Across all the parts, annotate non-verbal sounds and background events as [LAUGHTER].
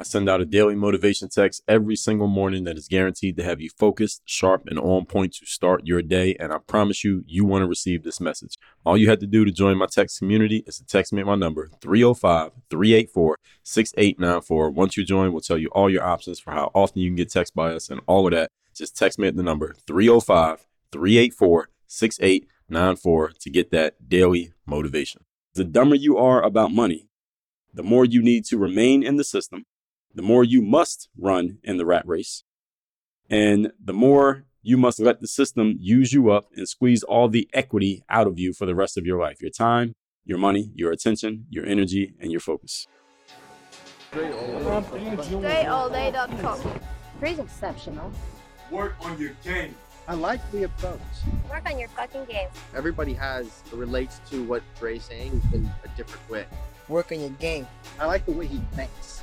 I send out a daily motivation text every single morning that is guaranteed to have you focused, sharp, and on point to start your day. And I promise you, you want to receive this message. All you have to do to join my text community is to text me at my number 305 384 6894. Once you join, we'll tell you all your options for how often you can get text by us and all of that. Just text me at the number 305 384 6894 to get that daily motivation. The dumber you are about money, the more you need to remain in the system the more you must run in the rat race. And the more you must let the system use you up and squeeze all the equity out of you for the rest of your life your time, your money, your attention, your energy, and your focus. DreAllDay.com. Pretty exceptional. Work on your game. I like the approach. Work on your fucking game. Everybody has relates to what Dre's saying in a different way. Work on your game. I like the way he thinks.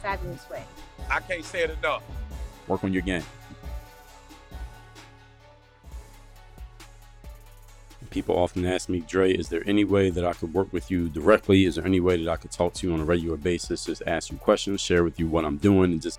fabulous way. I can't say it enough. Work on your game. People often ask me, Dre, is there any way that I could work with you directly? Is there any way that I could talk to you on a regular basis? Just ask you questions, share with you what I'm doing, and just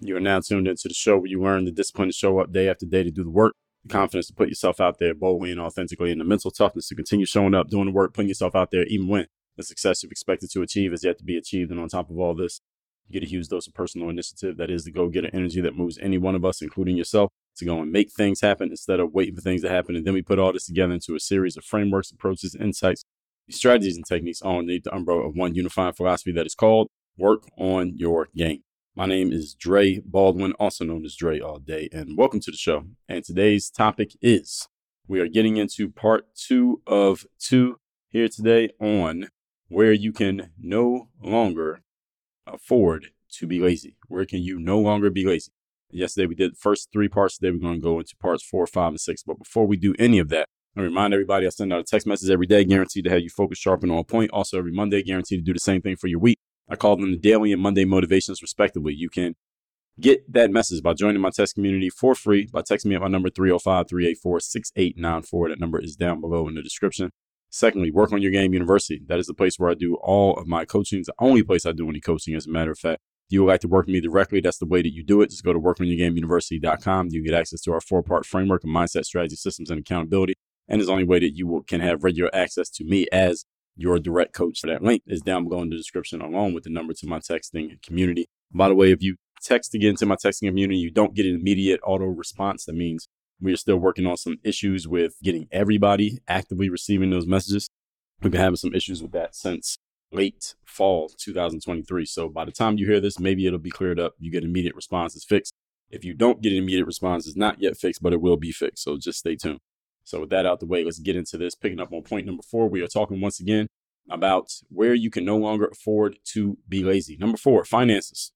You are now tuned into the show where you learn the discipline to show up day after day to do the work the confidence to put yourself out there boldly and authentically, and the mental toughness to continue showing up, doing the work, putting yourself out there, even when the success you've expected to achieve is yet to be achieved. And on top of all this, you get a huge dose of personal initiative. That is the go getter energy that moves any one of us, including yourself, to go and make things happen instead of waiting for things to happen. And then we put all this together into a series of frameworks, approaches, insights, strategies, and techniques all underneath the umbrella of one unifying philosophy that is called work on your game. My name is Dre Baldwin, also known as Dre All Day, and welcome to the show. And today's topic is we are getting into part two of two here today on where you can no longer afford to be lazy. Where can you no longer be lazy? Yesterday we did the first three parts. Today we're going to go into parts four, five, and six. But before we do any of that, I remind everybody I send out a text message every day, guaranteed to have you focused, sharp, and on point. Also, every Monday, guaranteed to do the same thing for your week. I call them the daily and Monday motivations, respectively. You can get that message by joining my test community for free by texting me at my number 305 384 6894. That number is down below in the description. Secondly, Work on Your Game University. That is the place where I do all of my coaching. It's the only place I do any coaching, as a matter of fact. If you would like to work with me directly, that's the way that you do it. Just go to workonyourgameuniversity.com. You get access to our four part framework of mindset, strategy, systems, and accountability. And it's the only way that you will, can have regular access to me as your direct coach. For that link is down below in the description, along with the number to my texting community. By the way, if you text again to my texting community, you don't get an immediate auto response. That means we are still working on some issues with getting everybody actively receiving those messages. We've been having some issues with that since late fall 2023. So by the time you hear this, maybe it'll be cleared up. You get immediate responses fixed. If you don't get an immediate response, it's not yet fixed, but it will be fixed. So just stay tuned. So with that out the way, let's get into this. Picking up on point number four, we are talking once again about where you can no longer afford to be lazy. Number four, finances.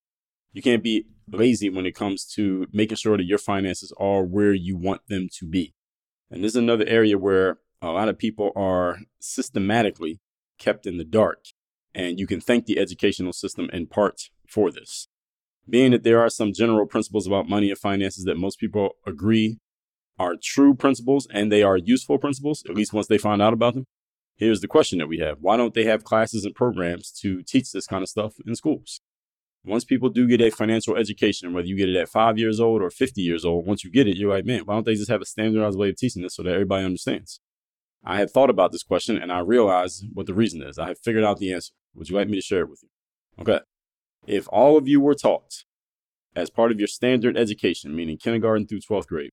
You can't be lazy when it comes to making sure that your finances are where you want them to be. And this is another area where a lot of people are systematically kept in the dark. And you can thank the educational system in part for this. Being that there are some general principles about money and finances that most people agree are true principles and they are useful principles, at least once they find out about them. Here's the question that we have Why don't they have classes and programs to teach this kind of stuff in schools? Once people do get a financial education, whether you get it at five years old or 50 years old, once you get it, you're like, man, why don't they just have a standardized way of teaching this so that everybody understands? I have thought about this question and I realized what the reason is. I have figured out the answer. Would you like me to share it with you? Okay. If all of you were taught as part of your standard education, meaning kindergarten through 12th grade,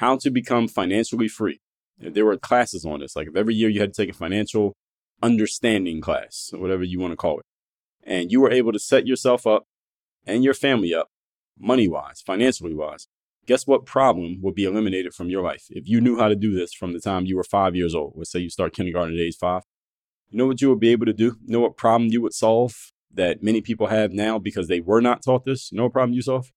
how to become financially free, there were classes on this, like if every year you had to take a financial understanding class, or whatever you want to call it, and you were able to set yourself up and your family up money wise, financially wise, guess what problem would be eliminated from your life if you knew how to do this from the time you were five years old? Let's say you start kindergarten at age five. You know what you would be able to do? You know what problem you would solve that many people have now because they were not taught this? You know what problem you solve?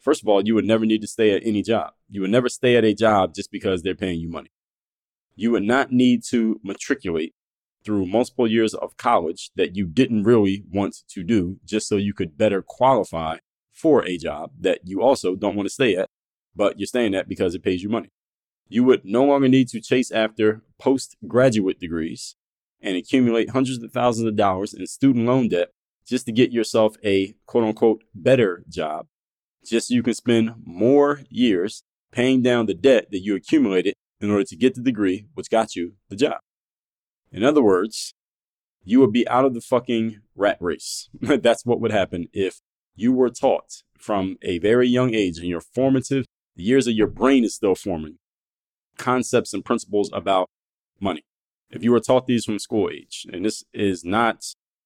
First of all, you would never need to stay at any job. You would never stay at a job just because they're paying you money. You would not need to matriculate through multiple years of college that you didn't really want to do just so you could better qualify for a job that you also don't want to stay at, but you're staying at because it pays you money. You would no longer need to chase after postgraduate degrees and accumulate hundreds of thousands of dollars in student loan debt just to get yourself a quote unquote better job, just so you can spend more years paying down the debt that you accumulated in order to get the degree which got you the job. In other words, you would be out of the fucking rat race. [LAUGHS] That's what would happen if you were taught from a very young age in your formative the years that your brain is still forming concepts and principles about money if you were taught these from school age, and this is not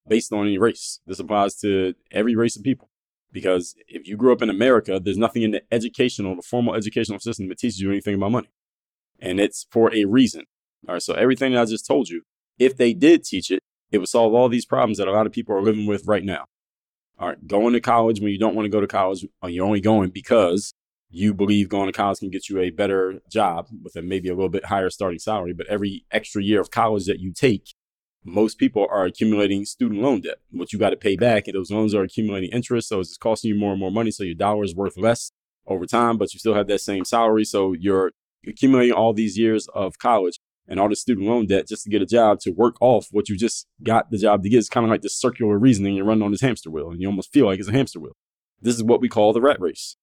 based on any race, this applies to every race of people. Because if you grew up in America, there's nothing in the educational, the formal educational system that teaches you anything about money. And it's for a reason. All right. So everything that I just told you, if they did teach it, it would solve all these problems that a lot of people are living with right now. All right. Going to college when you don't want to go to college, or you're only going because you believe going to college can get you a better job with a maybe a little bit higher starting salary. But every extra year of college that you take, most people are accumulating student loan debt, which you got to pay back. And those loans are accumulating interest. So it's costing you more and more money. So your dollar is worth less over time, but you still have that same salary. So you're accumulating all these years of college and all the student loan debt just to get a job to work off what you just got the job to get. It's kind of like this circular reasoning. You're running on this hamster wheel and you almost feel like it's a hamster wheel. This is what we call the rat race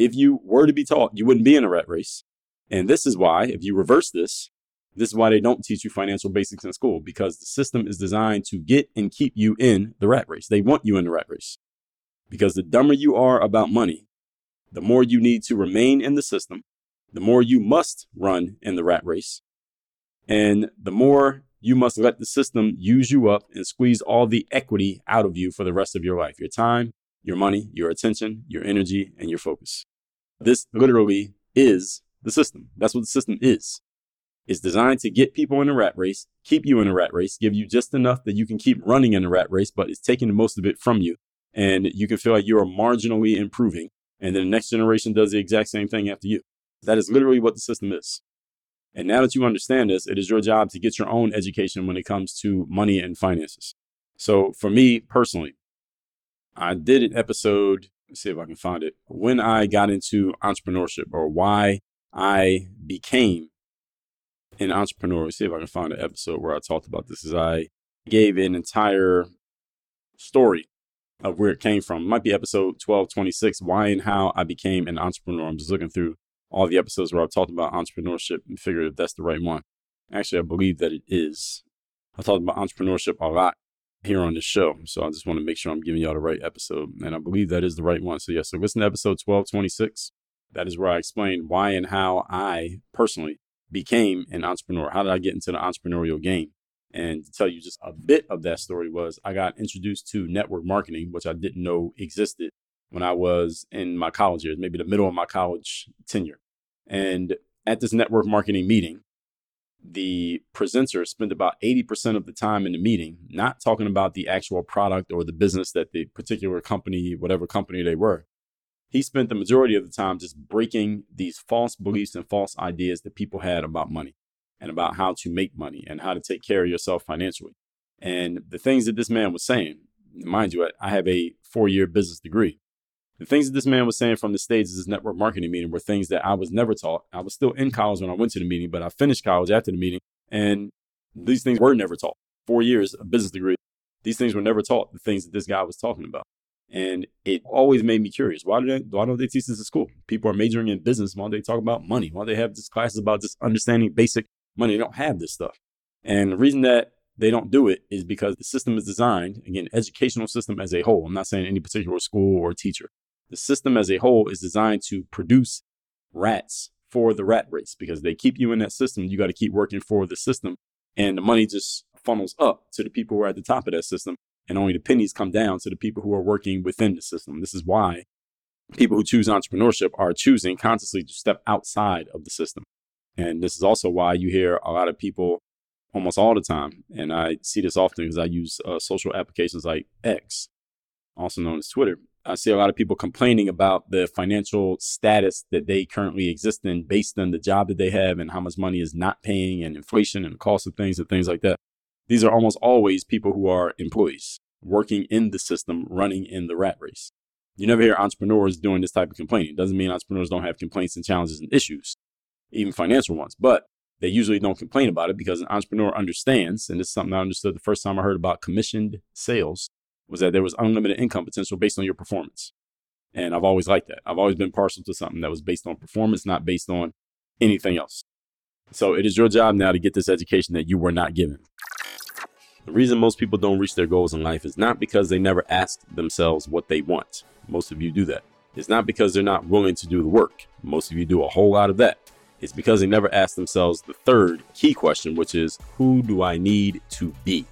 if you were to be taught, you wouldn't be in a rat race. And this is why, if you reverse this, this is why they don't teach you financial basics in school because the system is designed to get and keep you in the rat race. They want you in the rat race because the dumber you are about money, the more you need to remain in the system, the more you must run in the rat race, and the more you must let the system use you up and squeeze all the equity out of you for the rest of your life your time, your money, your attention, your energy, and your focus. This literally is the system. That's what the system is. It's designed to get people in a rat race, keep you in a rat race, give you just enough that you can keep running in a rat race, but it's taking the most of it from you. And you can feel like you are marginally improving. And then the next generation does the exact same thing after you. That is literally what the system is. And now that you understand this, it is your job to get your own education when it comes to money and finances. So for me personally, I did an episode Let's see if I can find it. When I got into entrepreneurship or why I became an entrepreneur. Let's see if I can find an episode where I talked about this. As I gave an entire story of where it came from. It might be episode 1226, why and how I became an entrepreneur. I'm just looking through all the episodes where I've talked about entrepreneurship and figured if that's the right one. Actually, I believe that it is. I talked about entrepreneurship a lot here on the show. So I just want to make sure I'm giving y'all the right episode. And I believe that is the right one. So, yeah, so listen to episode 1226. That is where I explain why and how I personally became an entrepreneur. How did I get into the entrepreneurial game? And to tell you just a bit of that story was I got introduced to network marketing, which I didn't know existed when I was in my college years, maybe the middle of my college tenure. And at this network marketing meeting, the presenter spent about 80% of the time in the meeting not talking about the actual product or the business that the particular company, whatever company they were. He spent the majority of the time just breaking these false beliefs and false ideas that people had about money and about how to make money and how to take care of yourself financially. And the things that this man was saying, mind you, I have a four year business degree. The things that this man was saying from the stage of this network marketing meeting were things that I was never taught. I was still in college when I went to the meeting, but I finished college after the meeting, and these things were never taught. Four years a business degree, these things were never taught. The things that this guy was talking about, and it oh. always made me curious. Why do they? Why don't they teach this at school? People are majoring in business. Why don't they talk about money? Why don't they have this classes about just understanding basic money? They don't have this stuff, and the reason that they don't do it is because the system is designed again, educational system as a whole. I'm not saying any particular school or teacher the system as a whole is designed to produce rats for the rat race because they keep you in that system. You got to keep working for the system. And the money just funnels up to the people who are at the top of that system. And only the pennies come down to the people who are working within the system. This is why people who choose entrepreneurship are choosing consciously to step outside of the system. And this is also why you hear a lot of people almost all the time. And I see this often because I use uh, social applications like X, also known as Twitter. I see a lot of people complaining about the financial status that they currently exist in based on the job that they have and how much money is not paying and inflation and the cost of things and things like that. These are almost always people who are employees working in the system, running in the rat race. You never hear entrepreneurs doing this type of complaining. It doesn't mean entrepreneurs don't have complaints and challenges and issues, even financial ones, but they usually don't complain about it because an entrepreneur understands, and this is something I understood the first time I heard about commissioned sales was that there was unlimited income potential based on your performance. And I've always liked that. I've always been partial to something that was based on performance, not based on anything else. So it is your job now to get this education that you were not given. The reason most people don't reach their goals in life is not because they never ask themselves what they want. Most of you do that. It's not because they're not willing to do the work. Most of you do a whole lot of that. It's because they never ask themselves the third key question, which is who do I need to be?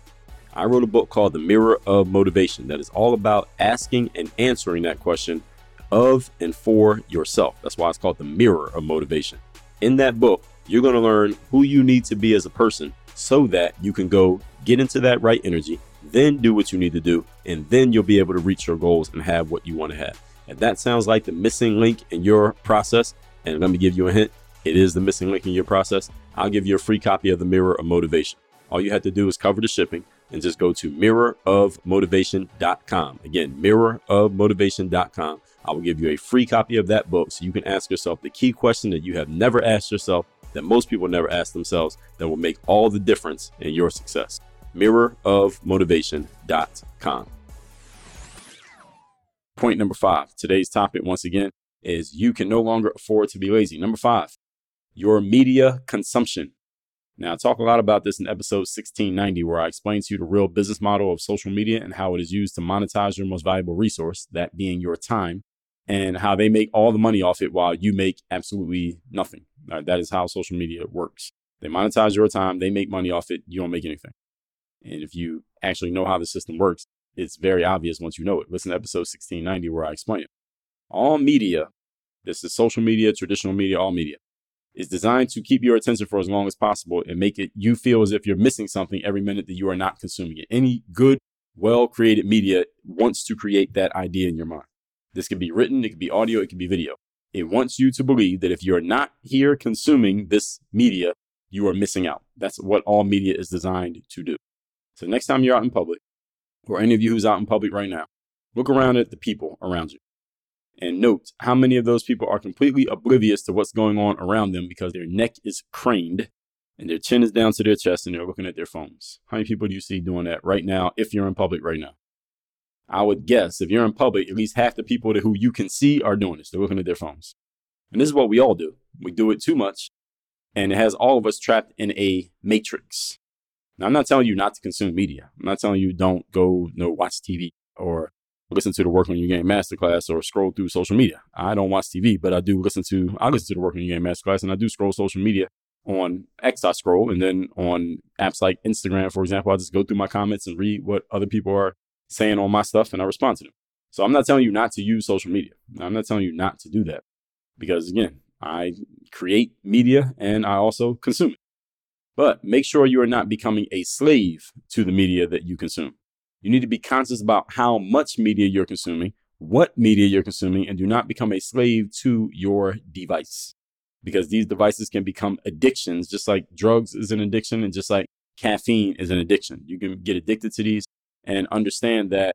I wrote a book called The Mirror of Motivation that is all about asking and answering that question of and for yourself. That's why it's called The Mirror of Motivation. In that book, you're going to learn who you need to be as a person so that you can go get into that right energy, then do what you need to do, and then you'll be able to reach your goals and have what you want to have. And that sounds like the missing link in your process, and let me give you a hint, it is the missing link in your process, I'll give you a free copy of The Mirror of Motivation. All you have to do is cover the shipping and just go to mirrorofmotivation.com. Again, mirrorofmotivation.com. I will give you a free copy of that book so you can ask yourself the key question that you have never asked yourself, that most people never ask themselves, that will make all the difference in your success. Mirrorofmotivation.com. Point number five. Today's topic, once again, is you can no longer afford to be lazy. Number five, your media consumption. Now, I talk a lot about this in episode 1690, where I explain to you the real business model of social media and how it is used to monetize your most valuable resource, that being your time, and how they make all the money off it while you make absolutely nothing. Right, that is how social media works. They monetize your time, they make money off it, you don't make anything. And if you actually know how the system works, it's very obvious once you know it. Listen to episode 1690 where I explain it. All media, this is social media, traditional media, all media, is designed to keep your attention for as long as possible and make it you feel as if you're missing something every minute that you are not consuming it. Any good, well created media wants to create that idea in your mind. This could be written, it could be audio, it could be video. It wants you to believe that if you're not here consuming this media, you are missing out. That's what all media is designed to do. So next time you're out in public, or any of you who's out in public right now, look around at the people around you and note how many of those people are completely oblivious to what's going on around them because their neck is craned and their chin is down to their chest and they're looking at their phones. How many people do you see doing that right now if you're in public right now? I would guess if you're in public, at least half the people who you can see are doing this. They're looking at their phones. And this is what we all do. We do it too much, and it has all of us trapped in a matrix. Now, I'm not telling you not to consume media. I'm not telling you don't go, you know, watch TV or listen to the Work on Your Game Masterclass or scroll through social media. I don't watch TV, but I do listen to, I listen to the Work on Your Game Masterclass and I do scroll social media on X, I scroll. And then on apps like Instagram, for example, I just go through my comments and read what other people are saying on my stuff and I respond to them. So I'm not telling you not to use social media. I'm not telling you not to do that because again, I create media and I also consume it. But make sure you are not becoming a slave to the media that you consume. You need to be conscious about how much media you're consuming, what media you're consuming, and do not become a slave to your device. Because these devices can become addictions, just like drugs is an addiction and just like caffeine is an addiction. You can get addicted to these and understand that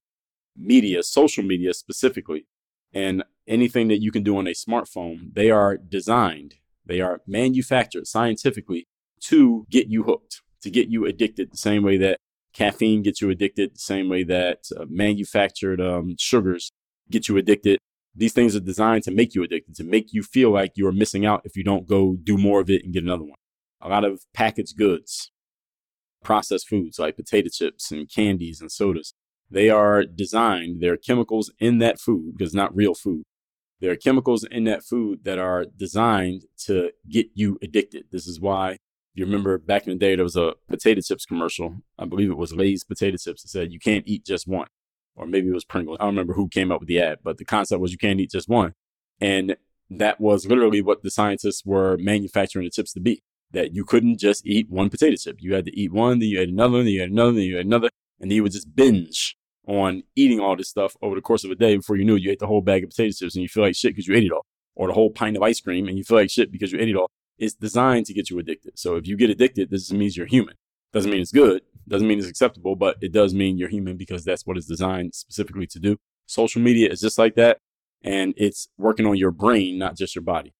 media, social media specifically, and anything that you can do on a smartphone, they are designed, they are manufactured scientifically to get you hooked, to get you addicted, the same way that caffeine gets you addicted, the same way that uh, manufactured um, sugars get you addicted. These things are designed to make you addicted, to make you feel like you're missing out if you don't go do more of it and get another one. A lot of packaged goods, processed foods like potato chips and candies and sodas, they are designed, there are chemicals in that food because not real food. There are chemicals in that food that are designed to get you addicted. This is why if you remember back in the day, there was a potato chips commercial. I believe it was Lay's potato chips that said you can't eat just one. Or maybe it was Pringles. I don't remember who came up with the ad, but the concept was you can't eat just one. And that was literally what the scientists were manufacturing the chips to be. That you couldn't just eat one potato chip. You had to eat one, then you had another, then you had another, then you had another, and then you would just binge on eating all this stuff over the course of a day. Before you knew it, you ate the whole bag of potato chips and you feel like shit because you ate it all. Or the whole pint of ice cream and you feel like shit because you ate it all. It's designed to get you addicted. So if you get addicted, this means you're human. Doesn't mean it's good. Doesn't mean it's acceptable, but it does mean you're human because that's what it's designed specifically to do. Social media is just like that. And it's working on your brain, not just your body.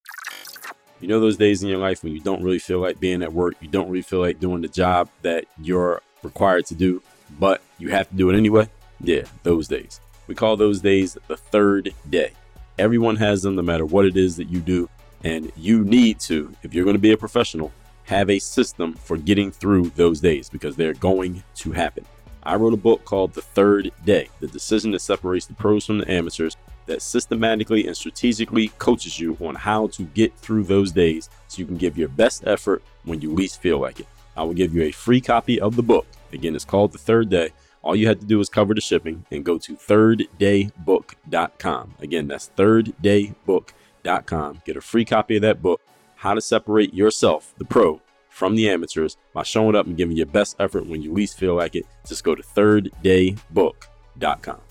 You know, those days in your life when you don't really feel like being at work, you don't really feel like doing the job that you're required to do, but you have to do it anyway? Yeah, those days. We call those days the third day. Everyone has them no matter what it is that you do. And you need to, if you're going to be a professional, have a system for getting through those days because they're going to happen. I wrote a book called The Third Day The Decision That Separates the Pros from the Amateurs that systematically and strategically coaches you on how to get through those days so you can give your best effort when you least feel like it. I will give you a free copy of the book. Again, it's called The Third Day. All you have to do is cover the shipping and go to thirddaybook.com. Again, that's thirddaybook.com. Get a free copy of that book, How to Separate Yourself, the Pro, from the Amateurs by showing up and giving your best effort when you least feel like it. Just go to thirddaybook.com.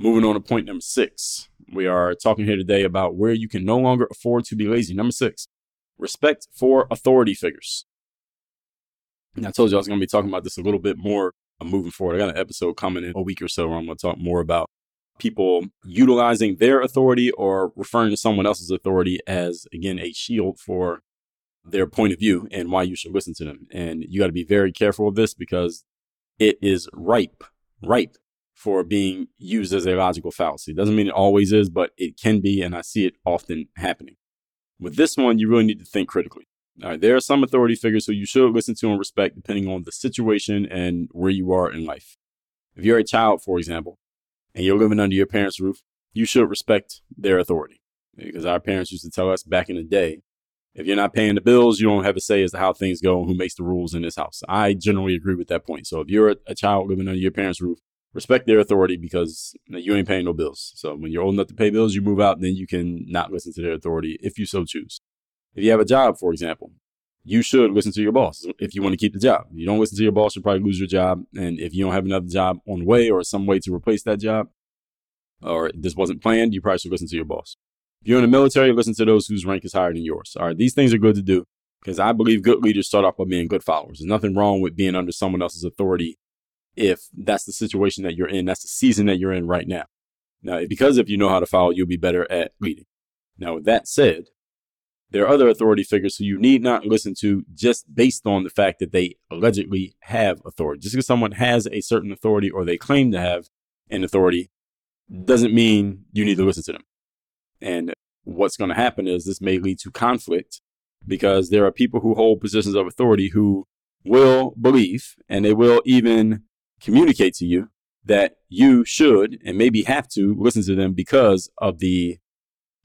Moving on to point number six. We are talking here today about where you can no longer afford to be lazy. Number six, respect for authority figures. And I told you I was going to be talking about this a little bit more uh, moving forward. I got an episode coming in a week or so where I'm going to talk more about people utilizing their authority or referring to someone else's authority as, again, a shield for their point of view and why you should listen to them. And you got to be very careful of this because it is ripe, ripe for being used as a logical fallacy. Doesn't mean it always is, but it can be, and I see it often happening. With this one, you really need to think critically. All right, there are some authority figures who you should listen to and respect depending on the situation and where you are in life. If you're a child, for example, and you're living under your parents' roof, you should respect their authority. Because our parents used to tell us back in the day, if you're not paying the bills, you don't have a say as to how things go and who makes the rules in this house. I generally agree with that point. So if you're a child living under your parents' roof, respect their authority because you ain't paying no bills. So when you're old enough to pay bills, you move out, then you can not listen to their authority if you so choose. If you have a job, for example, you should listen to your boss if you want to keep the job. If you don't listen to your boss, you'll probably lose your job. And if you don't have another job on the way or some way to replace that job, or this wasn't planned, you probably should listen to your boss. If you're in the military, listen to those whose rank is higher than yours. All right, these things are good to do because I believe good leaders start off by being good followers. There's nothing wrong with being under someone else's authority if that's the situation that you're in, that's the season that you're in right now. Now, because if you know how to follow, you'll be better at leading. Now, with that said, there are other authority figures who you need not listen to just based on the fact that they allegedly have authority. Just because someone has a certain authority or they claim to have an authority doesn't mean you need to listen to them. And what's going to happen is this may lead to conflict because there are people who hold positions of authority who will believe and they will even communicate to you that you should and maybe have to listen to them because of the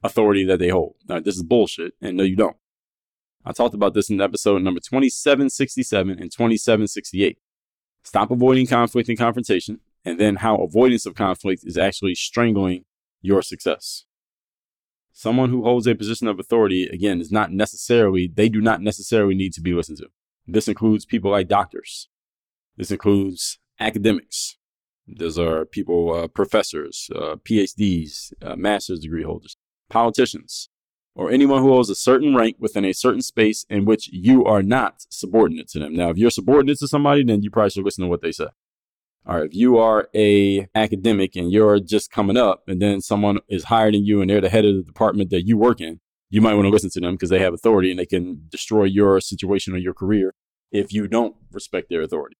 authority that they hold. Now, this is bullshit, and no, you don't. I talked about this in episode number 2767 and 2768. Stop avoiding conflict and confrontation, and then how avoidance of conflict is actually strangling your success. Someone who holds a position of authority, again, is not necessarily, they do not necessarily need to be listened to. This includes people like doctors. This includes academics. Those are people, uh, professors, uh, PhDs, uh, master's degree holders, politicians, or anyone who holds a certain rank within a certain space in which you are not subordinate to them. Now, if you're subordinate to somebody, then you probably should listen to what they say. All right, if you are a academic and you're just coming up and then someone is higher than you and they're the head of the department that you work in, you might want to listen to them because they have authority and they can destroy your situation or your career if you don't respect their authority.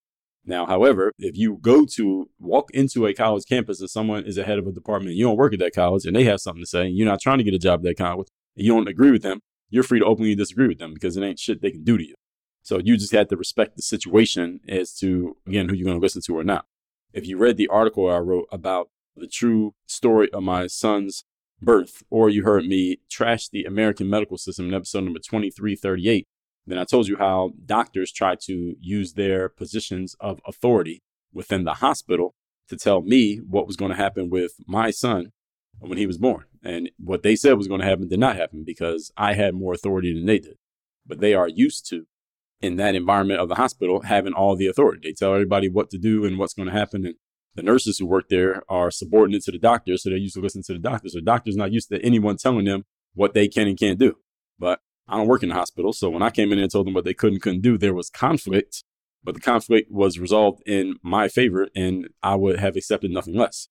Now, however, if you go to walk into a college campus and someone is a head of a department and you don't work at that college and they have something to say and you're not trying to get a job at that college and you don't agree with them, you're free to openly disagree with them because it ain't shit they can do to you. So you just have to respect the situation as to, again, who you're going to listen to or not. If you read the article I wrote about the true story of my son's birth, or you heard me trash the American medical system in episode number 2338, then I told you how doctors try to use their positions of authority within the hospital to tell me what was going to happen with my son when he was born. And what they said was going to happen did not happen because I had more authority than they did. But they are used to, in that environment of the hospital, having all the authority. They tell everybody what to do and what's going to happen. And the nurses who work there are subordinate to the doctors, so they're used to listen to the doctors. The doctor's not used to anyone telling them what they can and can't do. I don't work in the hospital, so when I came in and told them what they could and couldn't do, there was conflict, but the conflict was resolved in my favor, and I would have accepted nothing less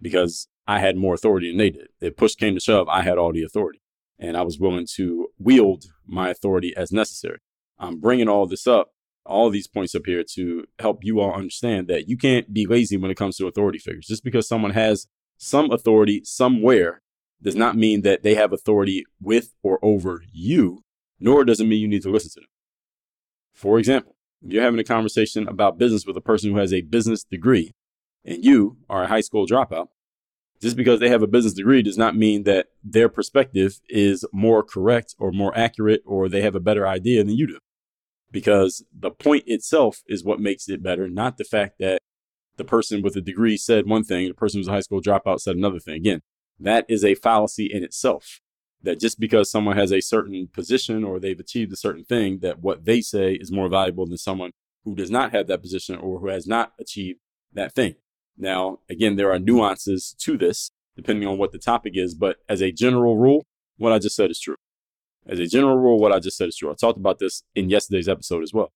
because I had more authority than they did. If push came to shove, I had all the authority, and I was willing to wield my authority as necessary. I'm bringing all this up, all these points up here to help you all understand that you can't be lazy when it comes to authority figures. Just because someone has some authority somewhere does not mean that they have authority with or over you, nor does it mean you need to listen to them. For example, if you're having a conversation about business with a person who has a business degree and you are a high school dropout, just because they have a business degree does not mean that their perspective is more correct or more accurate or they have a better idea than you do. Because the point itself is what makes it better, not the fact that the person with a degree said one thing, the person who's a high school dropout said another thing. Again, that is a fallacy in itself. That just because someone has a certain position or they've achieved a certain thing, that what they say is more valuable than someone who does not have that position or who has not achieved that thing. Now, again, there are nuances to this depending on what the topic is, but as a general rule, what I just said is true. As a general rule, what I just said is true. I talked about this in yesterday's episode as well.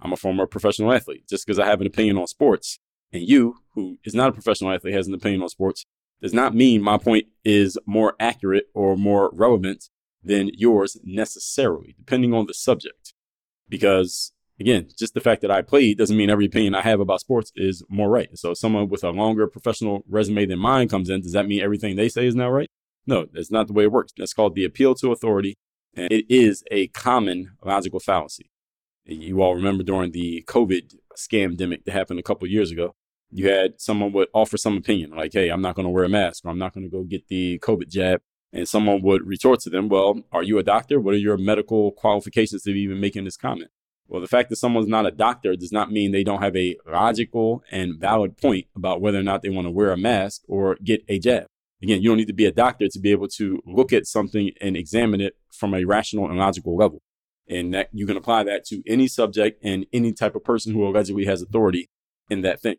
I'm a former professional athlete. Just because I have an opinion on sports, and you, who is not a professional athlete, has an opinion on sports, does not mean my point is more accurate or more relevant than yours necessarily, depending on the subject. Because again, just the fact that I played doesn't mean every opinion I have about sports is more right. So someone with a longer professional resume than mine comes in, does that mean everything they say is now right? No, that's not the way it works. That's called the appeal to authority. And it is a common logical fallacy. You all remember during the COVID scamdemic that happened a couple years ago, you had someone would offer some opinion like, hey, I'm not going to wear a mask or I'm not going to go get the COVID jab. And someone would retort to them, well, are you a doctor? What are your medical qualifications to be even making this comment? Well, the fact that someone's not a doctor does not mean they don't have a logical and valid point about whether or not they want to wear a mask or get a jab. Again, you don't need to be a doctor to be able to look at something and examine it from a rational and logical level. And that you can apply that to any subject and any type of person who allegedly has authority in that thing.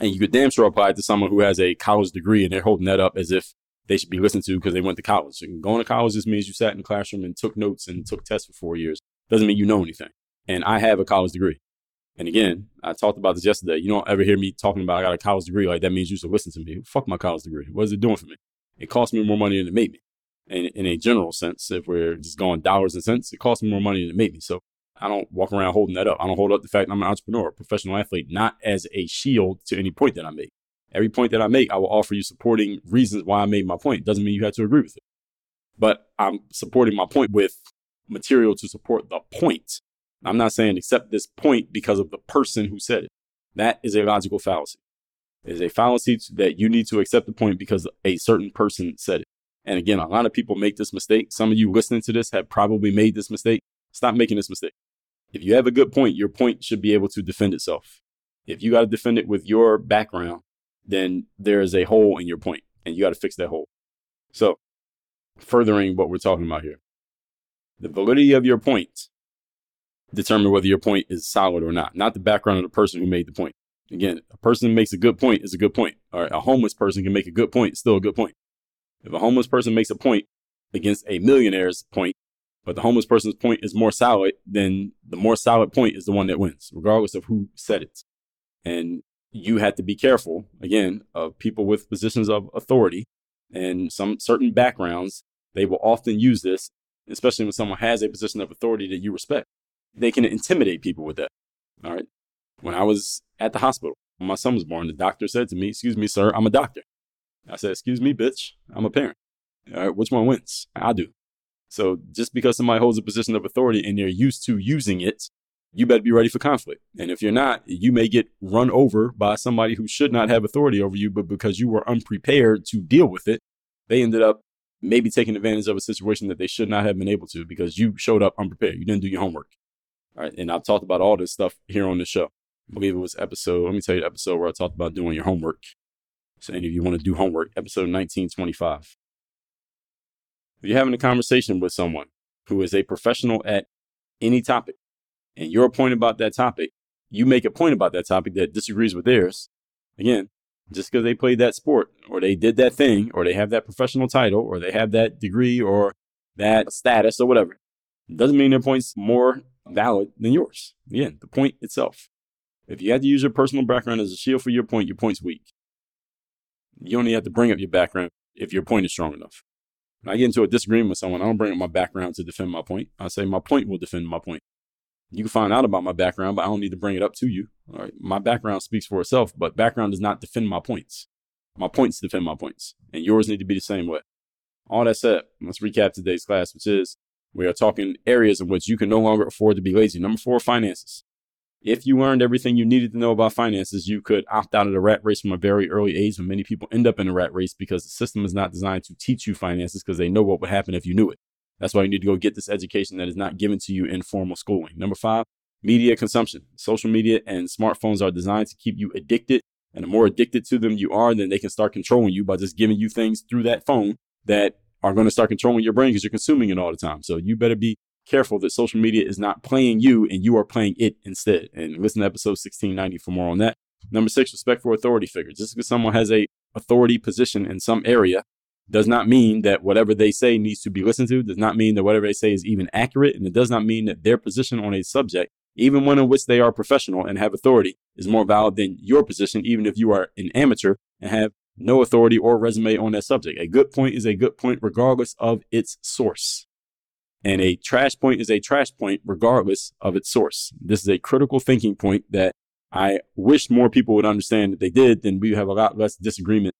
And you could damn sure apply it to someone who has a college degree and they're holding that up as if they should be listened to because they went to college. So going to college just means you sat in the classroom and took notes and took tests for four years. Doesn't mean you know anything. And I have a college degree. And again, I talked about this yesterday. You don't ever hear me talking about I got a college degree like that means you should listen to me. Fuck my college degree. What is it doing for me? It cost me more money than it made me. And in a general sense, if we're just going dollars and cents, it costs me more money than it made me. So I don't walk around holding that up. I don't hold up the fact I'm an entrepreneur, a professional athlete, not as a shield to any point that I make. Every point that I make, I will offer you supporting reasons why I made my point. Doesn't mean you have to agree with it. But I'm supporting my point with material to support the point. I'm not saying accept this point because of the person who said it. That is a logical fallacy. It is a fallacy that you need to accept the point because a certain person said it. And again, a lot of people make this mistake. Some of you listening to this have probably made this mistake. Stop making this mistake. If you have a good point, your point should be able to defend itself. If you got to defend it with your background, then there is a hole in your point and you got to fix that hole. So, furthering what we're talking about here, the validity of your point determine whether your point is solid or not, not the background of the person who made the point. Again, a person who makes a good point is a good point. Or a homeless person can make a good point, still a good point. If a homeless person makes a point against a millionaire's point, but the homeless person's point is more solid, then the more solid point is the one that wins, regardless of who said it. And you have to be careful, again, of people with positions of authority and some certain backgrounds. They will often use this, especially when someone has a position of authority that you respect. They can intimidate people with that. All right. When I was at the hospital, when my son was born, the doctor said to me, Excuse me, sir, I'm a doctor. I said, Excuse me, bitch, I'm a parent. All right, which one wins? I do. So just because somebody holds a position of authority and they're used to using it, you better be ready for conflict. And if you're not, you may get run over by somebody who should not have authority over you, but because you were unprepared to deal with it, they ended up maybe taking advantage of a situation that they should not have been able to because you showed up unprepared. You didn't do your homework. All right. And I've talked about all this stuff here on the show. I believe it was episode, let me tell you the episode where I talked about doing your homework. So any of you want to do homework, episode 1925. If you're having a conversation with someone who is a professional at any topic and you're a point about that topic, you make a point about that topic that disagrees with theirs. Again, just because they played that sport or they did that thing or they have that professional title or they have that degree or that status or whatever, doesn't mean their point's more valid than yours. Again, the point itself. If you had to use your personal background as a shield for your point, your point's weak. You only have to bring up your background if your point is strong enough. When I get into a disagreement with someone, I don't bring up my background to defend my point. I say my point will defend my point. You can find out about my background, but I don't need to bring it up to you. All right. My background speaks for itself, but background does not defend my points. My points defend my points, and yours need to be the same way. All that said, let's recap today's class, which is we are talking areas in which you can no longer afford to be lazy. Number four, finances. If you learned everything you needed to know about finances, you could opt out of the rat race from a very early age. When many people end up in a rat race because the system is not designed to teach you finances because they know what would happen if you knew it. That's why you need to go get this education that is not given to you in formal schooling. Number five, media consumption. Social media and smartphones are designed to keep you addicted. And the more addicted to them you are, then they can start controlling you by just giving you things through that phone that are going to start controlling your brain because you're consuming it all the time. So you better be careful that social media is not playing you and you are playing it instead. And listen to episode 1690 for more on that. Number six, respect for authority figures. Just because someone has a authority position in some area does not mean that whatever they say needs to be listened to, does not mean that whatever they say is even accurate, and it does not mean that their position on a subject, even one in which they are professional and have authority, is more valid than your position, even if you are an amateur and have no authority or resume on that subject. A good point is a good point regardless of its source. And a trash point is a trash point regardless of its source. This is a critical thinking point that I wish more people would understand that they did, then we have a lot less disagreement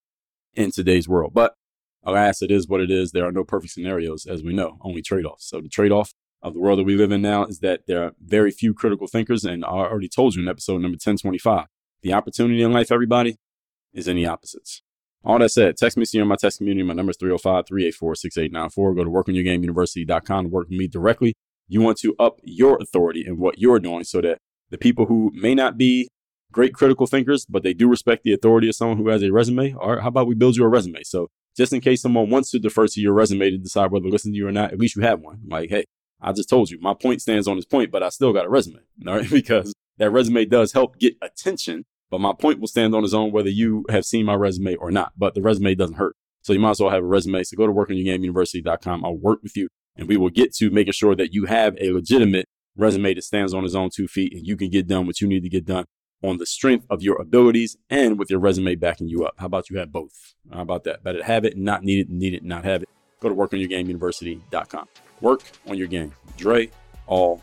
in today's world. But alas, it is what it is. There are no perfect scenarios, as we know, only trade offs. So the trade off of the world that we live in now is that there are very few critical thinkers. And I already told you in episode number 1025 the opportunity in life, everybody, is in the opposites. All that said, text me, see you in my text community. My number is 305 384 6894. Go to workonyourgameuniversity.com to work with me directly. You want to up your authority in what you're doing so that the people who may not be great critical thinkers, but they do respect the authority of someone who has a resume, or how about we build you a resume? So just in case someone wants to defer to your resume to decide whether to listen to you or not, at least you have one. Like, hey, I just told you my point stands on this point, but I still got a resume. [LAUGHS] All right. Because that resume does help get attention but my point will stand on its own whether you have seen my resume or not. But the resume doesn't hurt. So you might as well have a resume. So go to workonyourgameuniversity.com. I'll work with you and we will get to making sure that you have a legitimate resume that stands on its own two feet and you can get done what you need to get done on the strength of your abilities and with your resume backing you up. How about you have both? How about that? Better have it, not need it, need it, not have it. Go to workonyourgameuniversity.com. Work on your game. Dre all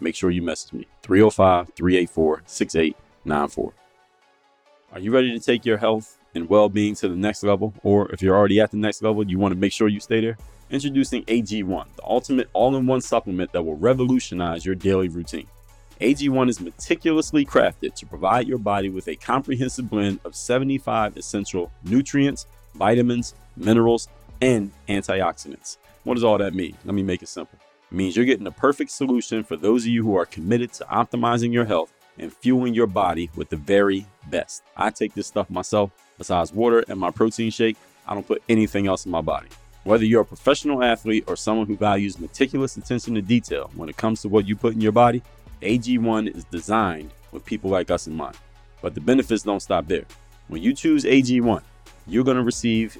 Make sure you message me 305 384 6894. Are you ready to take your health and well being to the next level? Or if you're already at the next level, you want to make sure you stay there? Introducing AG1, the ultimate all in one supplement that will revolutionize your daily routine. AG1 is meticulously crafted to provide your body with a comprehensive blend of 75 essential nutrients, vitamins, minerals, and antioxidants. What does all that mean? Let me make it simple. Means you're getting the perfect solution for those of you who are committed to optimizing your health and fueling your body with the very best. I take this stuff myself. Besides water and my protein shake, I don't put anything else in my body. Whether you're a professional athlete or someone who values meticulous attention to detail when it comes to what you put in your body, AG1 is designed with people like us in mind. But the benefits don't stop there. When you choose AG1, you're going to receive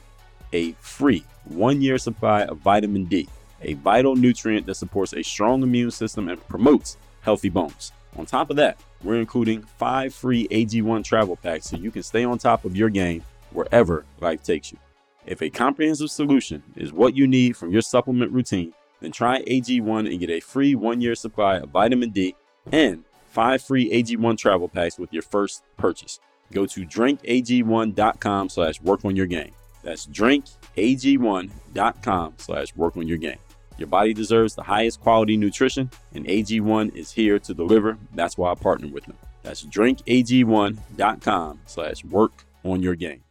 a free one year supply of vitamin D, a vital nutrient that supports a strong immune system and promotes healthy bones. On top of that, we're including five free AG1 travel packs so you can stay on top of your game wherever life takes you. If a comprehensive solution is what you need from your supplement routine, then try AG1 and get a free one year supply of vitamin D and five free AG1 travel packs with your first purchase. Go to drinkag1.com slash work on your game. That's drinkag1.com slash work on your game. Your body deserves the highest quality nutrition, and AG1 is here to deliver. That's why I partner with them. That's drinkag1.com slash work on your game.